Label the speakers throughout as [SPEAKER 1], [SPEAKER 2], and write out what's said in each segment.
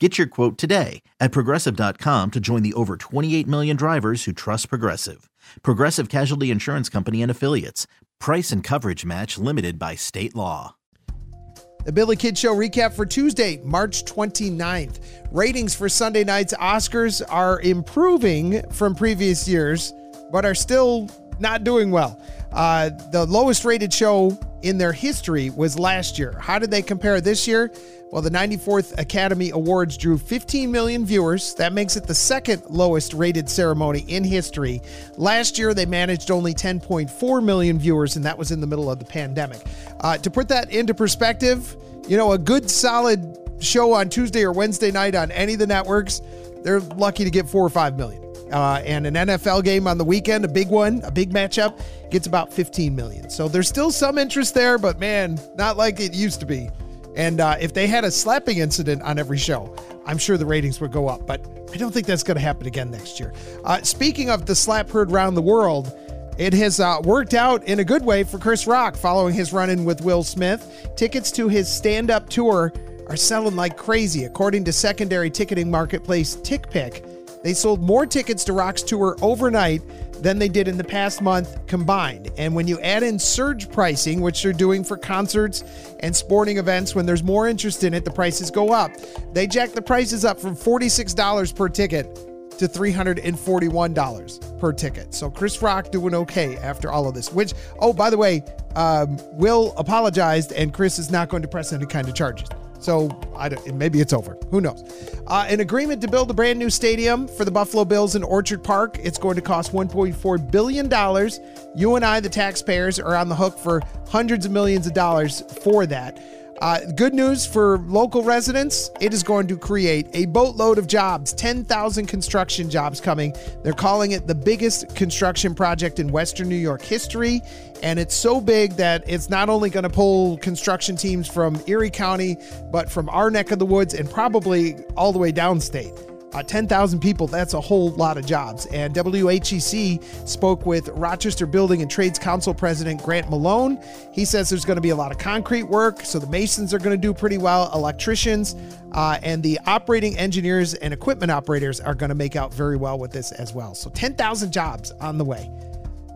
[SPEAKER 1] Get your quote today at progressive.com to join the over 28 million drivers who trust Progressive. Progressive Casualty Insurance Company and Affiliates. Price and coverage match limited by state law.
[SPEAKER 2] The Billy Kidd Show recap for Tuesday, March 29th. Ratings for Sunday night's Oscars are improving from previous years, but are still not doing well. Uh, the lowest rated show in their history was last year. How did they compare this year? Well, the 94th Academy Awards drew 15 million viewers. That makes it the second lowest rated ceremony in history. Last year, they managed only 10.4 million viewers, and that was in the middle of the pandemic. Uh, to put that into perspective, you know, a good solid show on Tuesday or Wednesday night on any of the networks, they're lucky to get four or five million. Uh, and an NFL game on the weekend, a big one, a big matchup, gets about 15 million. So there's still some interest there, but man, not like it used to be. And uh, if they had a slapping incident on every show, I'm sure the ratings would go up. But I don't think that's going to happen again next year. Uh, speaking of the slap heard around the world, it has uh, worked out in a good way for Chris Rock following his run in with Will Smith. Tickets to his stand up tour are selling like crazy. According to secondary ticketing marketplace TickPick, they sold more tickets to Rock's tour overnight than they did in the past month combined. And when you add in surge pricing, which they're doing for concerts and sporting events, when there's more interest in it, the prices go up. They jack the prices up from $46 per ticket to $341 per ticket. So Chris Rock doing okay after all of this. Which, oh, by the way, um, Will apologized and Chris is not going to press any kind of charges. So maybe it's over. Who knows? Uh, an agreement to build a brand new stadium for the Buffalo Bills in Orchard Park. It's going to cost 1.4 billion dollars. You and I, the taxpayers, are on the hook for hundreds of millions of dollars for that. Uh, good news for local residents it is going to create a boatload of jobs 10,000 construction jobs coming. They're calling it the biggest construction project in Western New York history. And it's so big that it's not only going to pull construction teams from Erie County, but from our neck of the woods and probably all the way downstate. Uh, 10,000 people, that's a whole lot of jobs. And WHEC spoke with Rochester Building and Trades Council President Grant Malone. He says there's going to be a lot of concrete work, so the masons are going to do pretty well, electricians, uh, and the operating engineers and equipment operators are going to make out very well with this as well. So 10,000 jobs on the way.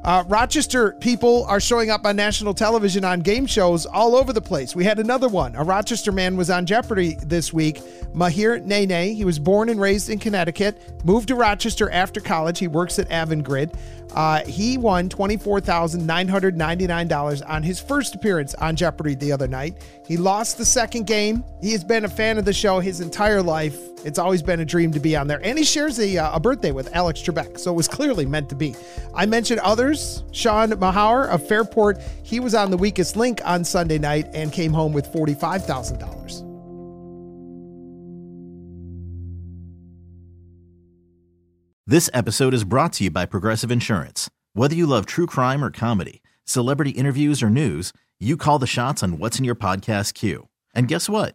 [SPEAKER 2] Uh, Rochester people are showing up on national television on game shows all over the place. We had another one. A Rochester man was on Jeopardy this week. Mahir Nene. He was born and raised in Connecticut, moved to Rochester after college. He works at Avangrid. Uh, he won $24,999 on his first appearance on Jeopardy the other night. He lost the second game. He has been a fan of the show his entire life. It's always been a dream to be on there. And he shares a, uh, a birthday with Alex Trebek, so it was clearly meant to be. I mentioned others. Sean Maher of Fairport, he was on the weakest link on Sunday night and came home with $45,000.
[SPEAKER 1] This episode is brought to you by Progressive Insurance. Whether you love true crime or comedy, celebrity interviews or news, you call the shots on what's in your podcast queue. And guess what?